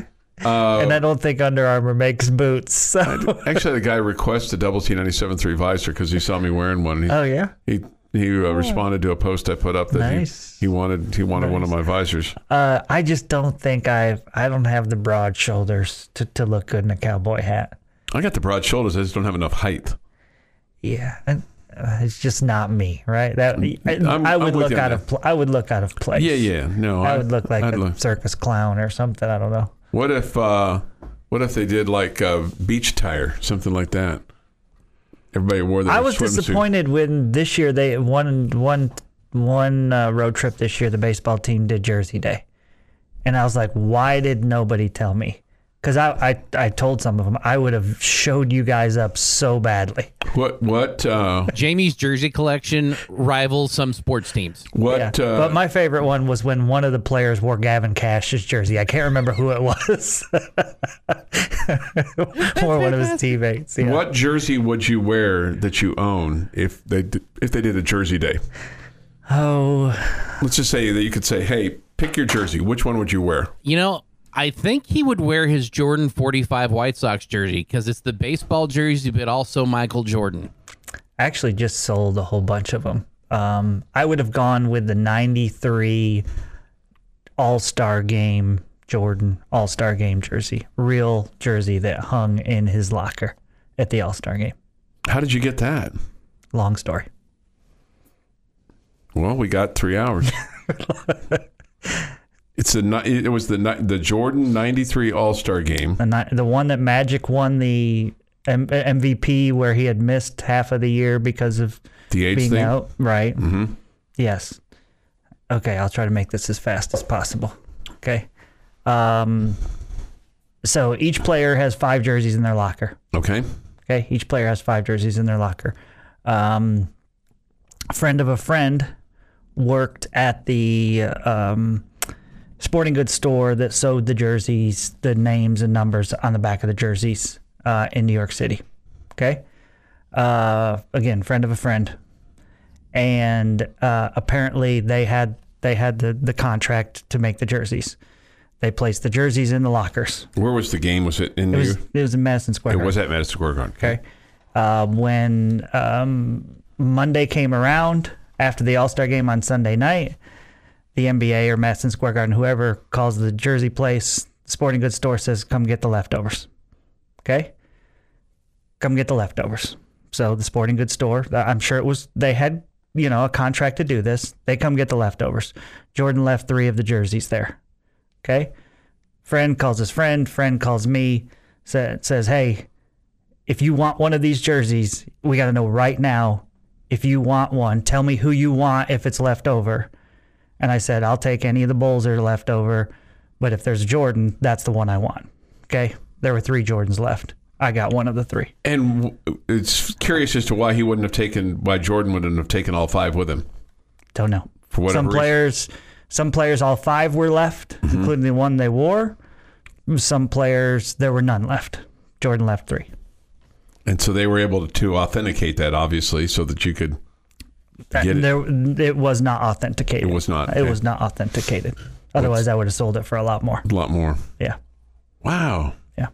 Speaker 3: Uh,
Speaker 4: and I don't think Under Armour makes boots. So.
Speaker 3: I actually the guy request a double T ninety seven three visor because he saw me wearing one. He,
Speaker 4: oh yeah.
Speaker 3: he he uh, responded to a post I put up that
Speaker 4: Nice.
Speaker 3: he, he wanted he wanted one of my visors.
Speaker 4: Uh, I just don't think I I don't have the broad shoulders to, to look good in a cowboy hat.
Speaker 3: I got the broad shoulders. I just don't have enough height.
Speaker 4: Yeah, and, uh, it's just not me, right? That I,
Speaker 3: I'm-
Speaker 4: I would look out of pl- I would look out of place.
Speaker 3: Yeah, yeah. No,
Speaker 4: I would look like
Speaker 3: I'd
Speaker 4: a
Speaker 3: look-
Speaker 4: circus clown or something. I don't know.
Speaker 3: What if uh, what if they did like a beach tire, something like that? Everybody wore their
Speaker 4: I was
Speaker 3: swimsuit.
Speaker 4: disappointed when this year they one one one uh, road trip this year the baseball team did Jersey Day, and I was like, why did nobody tell me? Because I, I I told some of them I would have showed you guys up so badly.
Speaker 3: What what uh,
Speaker 5: Jamie's jersey collection rivals some sports teams.
Speaker 3: what?
Speaker 4: Yeah.
Speaker 3: Uh,
Speaker 4: but my favorite one was when one of the players wore Gavin Kash's jersey. I can't remember who it was, or one of his teammates. Yeah.
Speaker 3: What jersey would you wear that you own if they if they did a Jersey Day?
Speaker 4: Oh,
Speaker 3: Let's just say that you could say, "Hey, pick your jersey. Which one would you wear?"
Speaker 5: You know, I think he would wear his Jordan 45 White Sox jersey because it's the baseball jersey, but also Michael Jordan.
Speaker 4: I actually just sold a whole bunch of them. Um, I would have gone with the '93 All Star Game Jordan All Star Game jersey, real jersey that hung in his locker at the All Star Game.
Speaker 3: How did you get that?
Speaker 4: Long story.
Speaker 3: Well, we got three hours. it's ni- it was the the Jordan '93 All Star Game.
Speaker 4: The the one that Magic won the M- MVP where he had missed half of the year because of
Speaker 3: The AIDS
Speaker 4: being
Speaker 3: thing.
Speaker 4: out, right? Mm-hmm. Yes. Okay, I'll try to make this as fast as possible. Okay. Um, so each player has five jerseys in their locker.
Speaker 3: Okay.
Speaker 4: Okay, each player has five jerseys in their locker. Um, a friend of a friend worked at the um, sporting goods store that sewed the jerseys, the names and numbers on the back of the jerseys uh, in New York City. Okay, uh, again, friend of a friend, and uh, apparently they had they had the the contract to make the jerseys. They placed the jerseys in the lockers.
Speaker 3: Where was the game? Was it in
Speaker 4: It
Speaker 3: New?
Speaker 4: was it was in Madison Square.
Speaker 3: it was at Madison Square Garden.
Speaker 4: Okay. Uh, when um, Monday came around after the All Star game on Sunday night, the NBA or Madison Square Garden, whoever calls the jersey place, sporting goods store says, come get the leftovers. Okay? Come get the leftovers. So the sporting goods store, I'm sure it was, they had, you know, a contract to do this. They come get the leftovers. Jordan left three of the jerseys there. Okay? Friend calls his friend, friend calls me, sa- says, hey, if you want one of these jerseys, we got to know right now. If you want one, tell me who you want if it's left over. And I said, I'll take any of the Bulls that are left over. But if there's a Jordan, that's the one I want. Okay. There were three Jordans left. I got one of the three.
Speaker 3: And it's curious as to why he wouldn't have taken, why Jordan wouldn't have taken all five with him.
Speaker 4: Don't know.
Speaker 3: For whatever
Speaker 4: some
Speaker 3: reason.
Speaker 4: players, some players, all five were left,
Speaker 3: Mm-hmm.
Speaker 4: including the one they wore. Some players, there were none left. Jordan left three.
Speaker 3: And so they were able to authenticate that, obviously, so that you could. Get it.
Speaker 4: There, it was not authenticated.
Speaker 3: It was not,
Speaker 4: It
Speaker 3: okay.
Speaker 4: was not authenticated. Otherwise, I would have sold it for a lot more.
Speaker 3: A lot more.
Speaker 4: Yeah,
Speaker 3: Wow.
Speaker 4: yeah,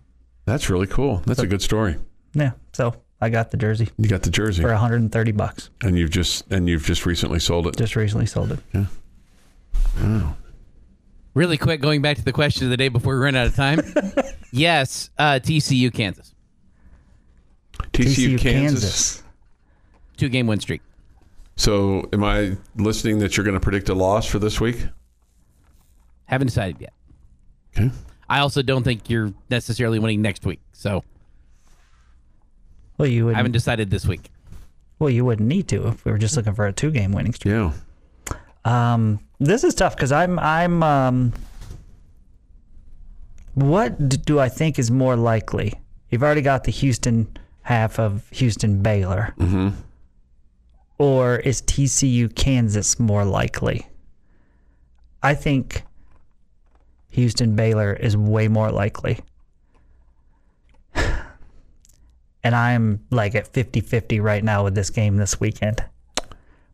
Speaker 3: That's really cool. That's a good story.
Speaker 4: yeah. So I got the jersey
Speaker 3: You got the jersey,
Speaker 4: for 130 bucks.
Speaker 3: and you've just and you've just recently sold it.
Speaker 4: Just recently sold it. Yeah. Wow.
Speaker 5: Really quick, going back to the question of the day before we run out of time. yes, uh, TCU, Kansas.
Speaker 3: TCU, Kansas.
Speaker 5: Two game win streak.
Speaker 3: So, am I listening that you're going to predict a loss for this week?
Speaker 5: Haven't decided yet.
Speaker 3: Okay.
Speaker 5: I also don't think you're necessarily winning next week. So
Speaker 4: Well, you
Speaker 5: I
Speaker 4: wouldn't.
Speaker 5: haven't decided this week.
Speaker 4: well, you wouldn't need to if we were just looking for a two-game winning streak.
Speaker 3: Yeah.
Speaker 4: Um, this is tough because I'm I'm um, What do I think is more likely? You've already got the Houston half of Houston Baylor. Mm-hmm. Or is TCU Kansas more likely? I think Houston Baylor is way more likely. And I'm like at 50 50 right now with this game this weekend,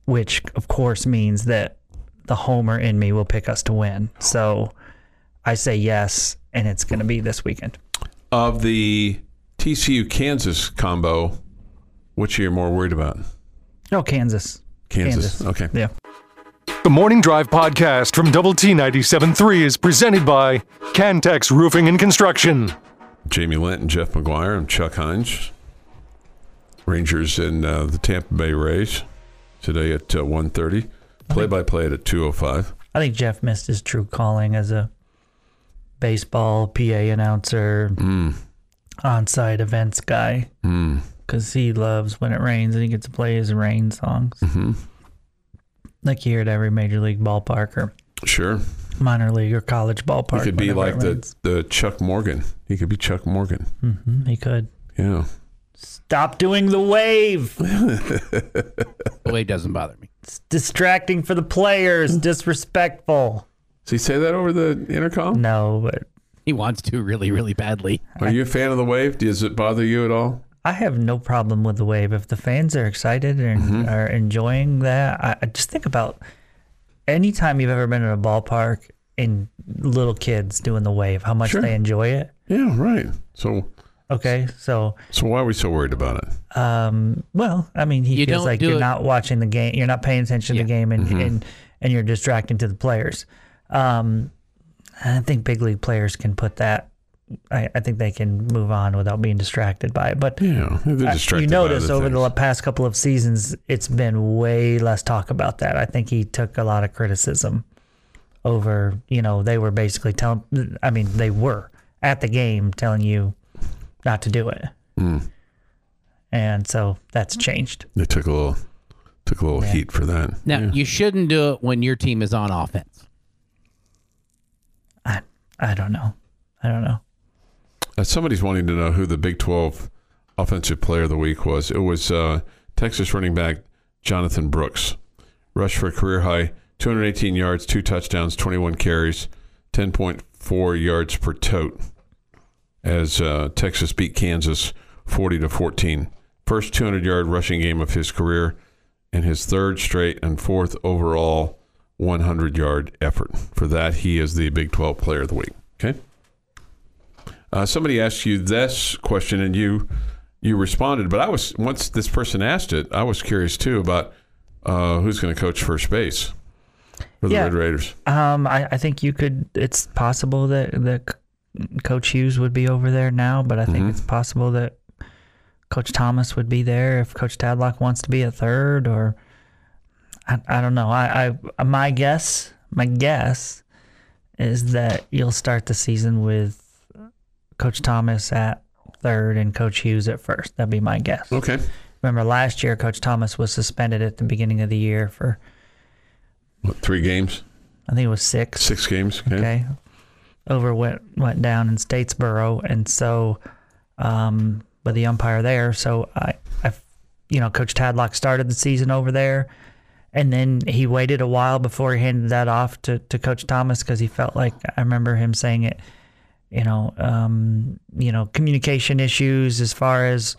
Speaker 4: which of course means that the homer in me will pick us to win. So I say yes, and it's going to be this weekend.
Speaker 3: Of the TCU Kansas combo, which are you more worried about?
Speaker 4: No, Kansas.
Speaker 3: Kansas. Okay.
Speaker 4: Yeah.
Speaker 1: The Morning Drive podcast from Double T 97.3 is presented by Cantex Roofing and Construction.
Speaker 3: Jamie Lent and Jeff McGuire. I'm Chuck Heinz. Rangers and uh, the Tampa Bay Rays today at uh, 1.30. Play-by-play at 2.05.
Speaker 4: I think Jeff missed his true calling as a baseball PA announcer, on-site events guy, because he loves when it rains and he gets to play his rain songs. Like you hear at every major league ballpark or
Speaker 3: Sure.
Speaker 4: minor league or college ballpark.
Speaker 3: He could be like the, the Chuck Morgan. He could be Chuck Morgan.
Speaker 4: Mhm, he could.
Speaker 3: Yeah.
Speaker 4: Stop doing the wave.
Speaker 5: The wave doesn't bother me.
Speaker 4: It's distracting for the players. Disrespectful.
Speaker 3: Does he say that over the intercom?
Speaker 4: No, but
Speaker 5: He wants to really, really badly.
Speaker 3: Are you a fan of the wave? Does it bother you at all?
Speaker 4: I have no problem with the wave. If the fans are excited and
Speaker 3: Mm-hmm.
Speaker 4: are enjoying that, I, I just think about anytime you've ever been in a ballpark and little kids doing the wave, how much
Speaker 3: Sure.
Speaker 4: they enjoy it.
Speaker 3: Yeah, right. So,
Speaker 4: Okay, so
Speaker 3: so why are we so worried about it?
Speaker 4: um, well, I mean, he
Speaker 5: You
Speaker 4: feels like you're
Speaker 5: it-
Speaker 4: not watching the game, you're not paying attention to the game, and
Speaker 3: Mm-hmm.
Speaker 4: and and you're distracting to the players. Um, I think big league players can put that. I, I think they can move on without being distracted by it, but.
Speaker 3: Yeah, they're
Speaker 4: Uh. You notice
Speaker 3: other
Speaker 4: over the past couple of seasons, it's been way less talk about that. I think he took a lot of criticism over, you know, they were basically telling, I mean, they were at the game telling you not to do it.
Speaker 3: Hmm.
Speaker 4: And so that's changed.
Speaker 3: They took a little took a little
Speaker 4: Yeah.
Speaker 3: heat for that.
Speaker 5: Now,
Speaker 3: Yeah.
Speaker 5: you shouldn't do it when your team is on offense.
Speaker 4: I, I don't know. I don't know.
Speaker 3: Somebody's wanting to know who the Big 12 Offensive Player of the Week was. It was uh, Texas running back Jonathan Brooks. Rushed for a career high 218 yards, two touchdowns, 21 carries, 10.4 yards per tote as uh, Texas beat Kansas 40 to 14. First 200 yard rushing game of his career and his third straight and fourth overall 100 yard effort. For that, he is the Big 12 Player of the Week. Okay. Uh, somebody asked you this question and you you responded, but I was once this person asked it, I was curious too about uh, who's going to coach first base for the
Speaker 4: Yeah.
Speaker 3: Red Raiders.
Speaker 4: Um, I, I think you could, it's possible that, that Coach Hughes would be over there now, but I think
Speaker 3: Mm-hmm.
Speaker 4: it's possible that Coach Thomas would be there if Coach Tadlock wants to be a third, or I, I don't know. I, I my guess, my guess is that you'll start the season with Coach Thomas at third and Coach Hughes at first. That'd be my guess.
Speaker 3: Okay,
Speaker 4: Remember last year, Coach Thomas was suspended at the beginning of the year for
Speaker 3: what, three games,
Speaker 4: I think it was six.
Speaker 3: six games. Okay,
Speaker 4: okay over what went down in statesboro and so um with the umpire there so i i you know coach tadlock started the season over there and then he waited a while before he handed that off to, to coach thomas because he felt like i remember him saying it you know um you know communication issues as far as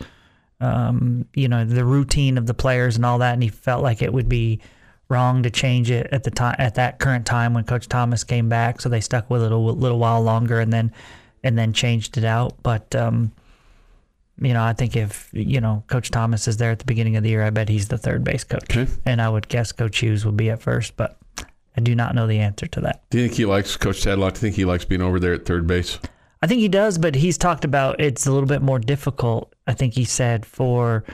Speaker 4: um you know the routine of the players and all that and he felt like it would be wrong to change it at the time at that current time when Coach Thomas came back. So they stuck with it a little while longer and then and then changed it out. But um, you know, I think if you know Coach Thomas is there at the beginning of the year, I bet he's the third base coach,
Speaker 3: Okay.
Speaker 4: and I would guess Coach Hughes will be at first. But I do not know the answer to that.
Speaker 3: Do you think he likes Coach Tadlock? Do you think he likes being over there at third base?
Speaker 4: I think he does, but he's talked about it's a little bit more difficult. I think he said for,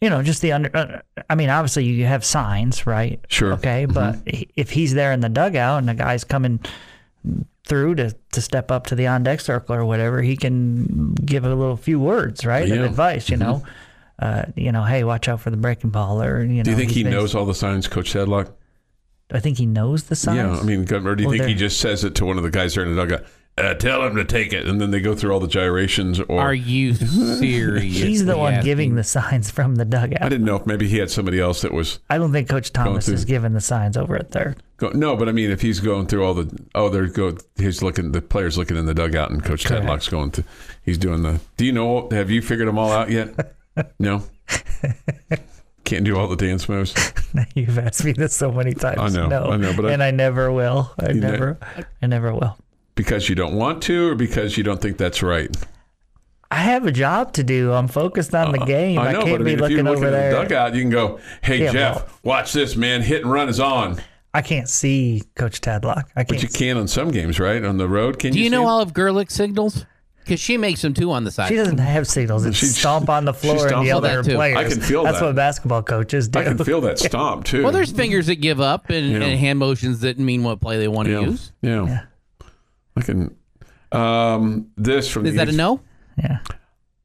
Speaker 4: you know, just the under. Uh, I mean, obviously you have signs, right?
Speaker 3: Sure.
Speaker 4: Okay, but he- if he's there in the dugout and the guy's coming through to, to step up to the on deck circle or whatever, he can give a little few words, right,
Speaker 3: Yeah.
Speaker 4: of advice. You know, uh, you know, hey, watch out for the breaking ball, or you know.
Speaker 3: Do you think he knows all the signs, Coach Tadlock?
Speaker 4: I think he knows the signs.
Speaker 3: Yeah, I mean, or do you
Speaker 4: Well,
Speaker 3: think he just says it to one of the guys there in the dugout? uh, tell him to take it, and then they go through all the gyrations. Or
Speaker 5: Are you serious?
Speaker 4: He's the one giving the signs from the dugout.
Speaker 3: I didn't know if maybe he had somebody else that was
Speaker 4: I don't think Coach Thomas
Speaker 3: through-
Speaker 4: is giving the signs over at third.
Speaker 3: go, no, but I mean, if he's going through all the oh, they're go, he's looking, the players looking in the dugout, and Coach
Speaker 4: Correct.
Speaker 3: Tadlock's going to, he's doing the. Do you know? Have you figured them all out yet? no. Can't do all the dance moves.
Speaker 4: You've asked me this so many times.
Speaker 3: I know,
Speaker 4: No.
Speaker 3: I know, but I-
Speaker 4: and I never will. I
Speaker 3: You ne-
Speaker 4: never, I never will.
Speaker 3: Because you don't want to, or because you don't think that's right.
Speaker 4: I have a job to do. I'm focused on the game.
Speaker 3: Uh, I
Speaker 4: I, can't
Speaker 3: but I
Speaker 4: be
Speaker 3: mean, if
Speaker 4: looking
Speaker 3: you're looking
Speaker 4: over
Speaker 3: at
Speaker 4: there.
Speaker 3: the dugout, you can go, "Hey
Speaker 4: Yeah,
Speaker 3: Jeff,
Speaker 4: well-
Speaker 3: watch this, man! Hit and run is on."
Speaker 4: I can't see Coach Tadlock. I
Speaker 3: But
Speaker 4: can't.
Speaker 3: you can on some games, right? On the road, can
Speaker 5: Do
Speaker 3: you?
Speaker 5: you know
Speaker 3: it?
Speaker 5: all of Gerlich's signals? Because she makes them too on the side.
Speaker 4: She doesn't have signals. It's
Speaker 3: She-
Speaker 4: stomp on the floor and
Speaker 3: stomps
Speaker 4: yell at her
Speaker 5: too.
Speaker 4: players.
Speaker 3: I can feel that.
Speaker 4: That's
Speaker 3: that.
Speaker 4: what basketball coaches do.
Speaker 3: I can feel that stomp too.
Speaker 5: Well, there's fingers that give up and,
Speaker 3: Yeah.
Speaker 5: and hand motions that mean what play they want to
Speaker 3: yeah,
Speaker 5: use.
Speaker 3: yeah,
Speaker 4: Yeah.
Speaker 3: I can. Um, this from
Speaker 5: Is
Speaker 3: the
Speaker 5: that a no?
Speaker 4: yeah.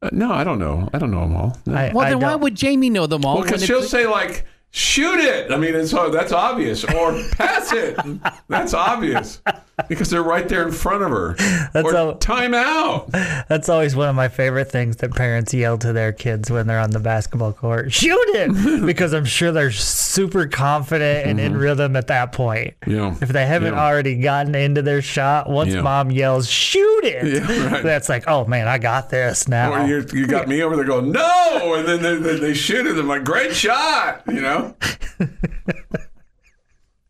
Speaker 3: Uh, no, I don't know. I don't know them all. No.
Speaker 4: I,
Speaker 5: Well,
Speaker 4: I
Speaker 5: then why
Speaker 4: don't-
Speaker 5: would Jamie know them all?
Speaker 3: well, because she'll
Speaker 5: it's-
Speaker 3: say like, "Shoot it." I mean, it's oh, that's obvious, or pass it. That's obvious because they're right there in front of her.
Speaker 4: That's
Speaker 3: or
Speaker 4: all-
Speaker 3: time out.
Speaker 4: That's always one of my favorite things that parents yell to their kids when they're on the basketball court. Shoot it! because I'm sure they're super confident and in mm-hmm. rhythm at that point.
Speaker 3: Yeah.
Speaker 4: If they haven't
Speaker 3: Yeah.
Speaker 4: already gotten into their shot, once
Speaker 3: Yeah.
Speaker 4: mom yells, shoot it!
Speaker 3: Yeah, right.
Speaker 4: That's like, oh man, I got this now.
Speaker 3: Or you you got me over there going no, and then they, they, they shoot it. I'm like, great shot, you know.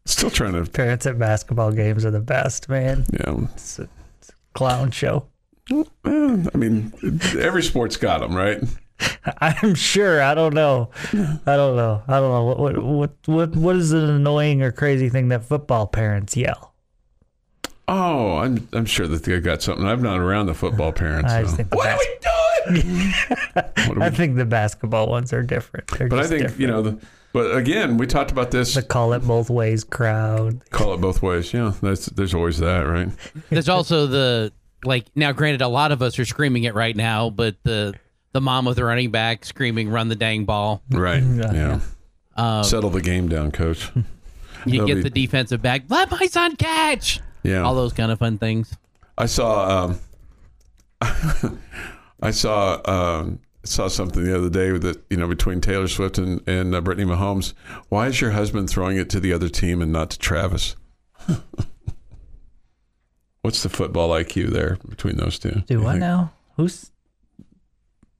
Speaker 3: Still trying to,
Speaker 4: Parents at basketball games are the best, man.
Speaker 3: yeah.
Speaker 4: It's a, it's a clown show.
Speaker 3: I mean, every sport's got them, right?
Speaker 4: I'm sure. I don't know. I don't know. I don't know. What what what what, what is an annoying or crazy thing that football parents yell?
Speaker 3: Oh, I'm I'm sure that they got something. I'm not around the football parents.
Speaker 4: I
Speaker 3: so.
Speaker 4: the
Speaker 3: What are we doing? Are
Speaker 4: I think the basketball ones are different. They're
Speaker 3: but I think
Speaker 4: different.
Speaker 3: you know. The, but again, we talked about this.
Speaker 4: the call it both ways crowd.
Speaker 3: Call it both ways. Yeah, that's, there's always that, right?
Speaker 5: There's also the like now. Granted, a lot of us are screaming it right now, but the the mom of the running back screaming, "Run the dang ball!"
Speaker 3: Right.
Speaker 4: Yeah.
Speaker 3: Yeah.
Speaker 5: Um,
Speaker 3: Settle the game down, coach.
Speaker 5: you
Speaker 3: that'll
Speaker 5: get
Speaker 3: be-
Speaker 5: the defensive back. Let my son catch.
Speaker 3: Yeah.
Speaker 5: All those kind of fun things.
Speaker 3: I saw um, I saw um, saw something the other day that you know between Taylor Swift and and uh, Brittany Mahomes. Why is your husband throwing it to the other team and not to Travis? What's the football IQ there between those two?
Speaker 4: Do
Speaker 3: you
Speaker 4: what
Speaker 3: think?
Speaker 4: now? Who's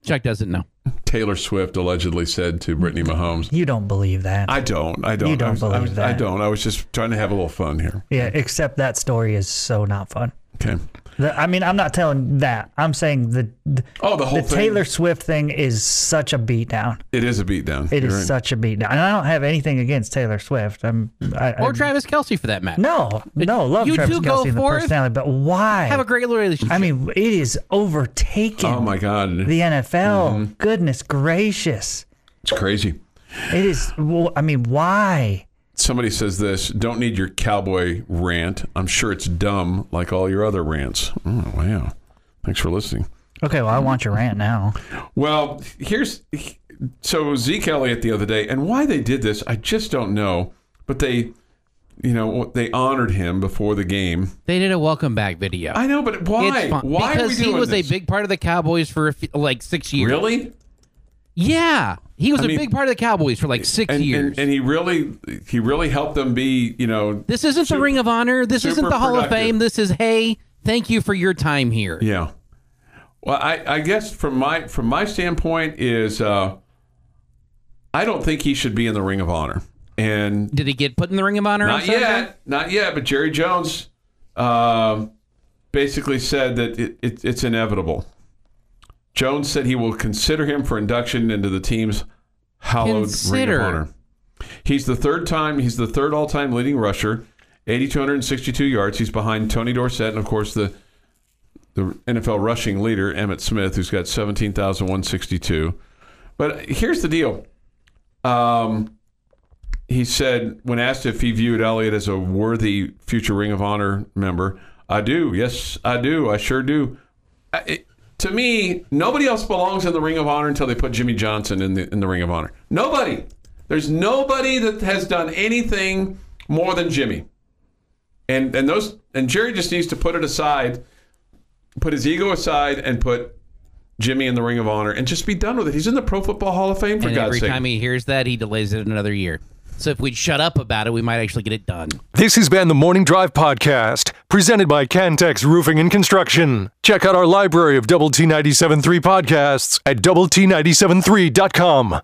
Speaker 5: Chuck doesn't know.
Speaker 3: Taylor Swift allegedly said to Brittany Mahomes.
Speaker 4: you don't believe that?
Speaker 3: I don't. I don't.
Speaker 4: You don't
Speaker 3: I was- I
Speaker 4: believe
Speaker 3: that. I don't. I was just trying to have a little fun here.
Speaker 4: yeah, except that story is so not fun.
Speaker 3: Okay.
Speaker 4: The, I mean, I'm not telling that. I'm saying the the,
Speaker 3: Oh, the whole
Speaker 4: the
Speaker 3: thing.
Speaker 4: Taylor Swift thing is such a beatdown.
Speaker 3: It is a beatdown.
Speaker 4: It is
Speaker 3: You're right.
Speaker 4: such a beatdown, and I don't have anything against Taylor Swift. I'm I,
Speaker 5: Or
Speaker 4: I,
Speaker 5: Travis Kelce for that matter.
Speaker 4: No, no, love
Speaker 5: You
Speaker 4: Travis
Speaker 5: two go
Speaker 4: Kelce and the personality, but why?
Speaker 5: Have a great relationship.
Speaker 4: I mean, it is overtaken
Speaker 3: Oh my God.
Speaker 4: the NFL.
Speaker 3: Mm-hmm.
Speaker 4: Goodness gracious,
Speaker 3: It's crazy.
Speaker 4: it is. Well, I mean, why?
Speaker 3: Somebody says this don't need your cowboy rant. I'm sure it's dumb like all your other rants. Oh, wow. Thanks for listening.
Speaker 4: Okay, well, I want your rant now.
Speaker 3: Well, here's so Zeke Elliott the other day, and why they did this, I just don't know. But they, you know, they honored him before the game.
Speaker 5: they did a welcome back video.
Speaker 3: I know, but why?
Speaker 5: It's fun.
Speaker 3: Why
Speaker 5: because
Speaker 3: are we
Speaker 5: he was
Speaker 3: this?
Speaker 5: a big part of the Cowboys for a few, like six years.
Speaker 3: really?
Speaker 5: Yeah, he was
Speaker 3: I
Speaker 5: a
Speaker 3: mean-
Speaker 5: big part of the Cowboys for like six
Speaker 3: And,
Speaker 5: years.
Speaker 3: and and he really he really helped them be, you know,
Speaker 5: this isn't
Speaker 3: super-
Speaker 5: the Ring of Honor. This isn't the Hall of. Fame. This is hey, thank you for your time here.
Speaker 3: Yeah. Well, I, I guess from my from my standpoint is uh, I don't think he should be in the Ring of Honor, and
Speaker 5: Did he get put in the Ring of Honor?
Speaker 3: not yet, not yet. But Jerry Jones um, basically said that it, it, it's inevitable. Jones said he will consider him for induction into the team's hallowed
Speaker 5: Consider.
Speaker 3: Ring of Honor. He's the third time. He's the third all-time leading rusher, 8,262 yards. He's behind Tony Dorsett and, of course, the the NFL rushing leader Emmitt Smith, who's got 17,162. But here's the deal. Um, he said when asked if he viewed Elliott as a worthy future Ring of Honor member, I do. Yes, I do. I sure do. I, to me, nobody else belongs in the Ring of Honor until they put Jimmy Johnson in the in the Ring of Honor. Nobody. There's nobody that has done anything more than Jimmy. And and those and Jerry just needs to put it aside put his ego aside and put Jimmy in the Ring of Honor and just be done with it. He's in the Pro Football Hall of Fame for
Speaker 5: and
Speaker 3: God's
Speaker 5: every
Speaker 3: sake.
Speaker 5: time he hears that, he delays it another year. So if we'd shut up about it, we might actually get it done.
Speaker 1: This has been the Morning Drive Podcast, presented by Cantex Roofing and Construction. Check out our library of Double T 97.3 podcasts at Double T 97.3.com.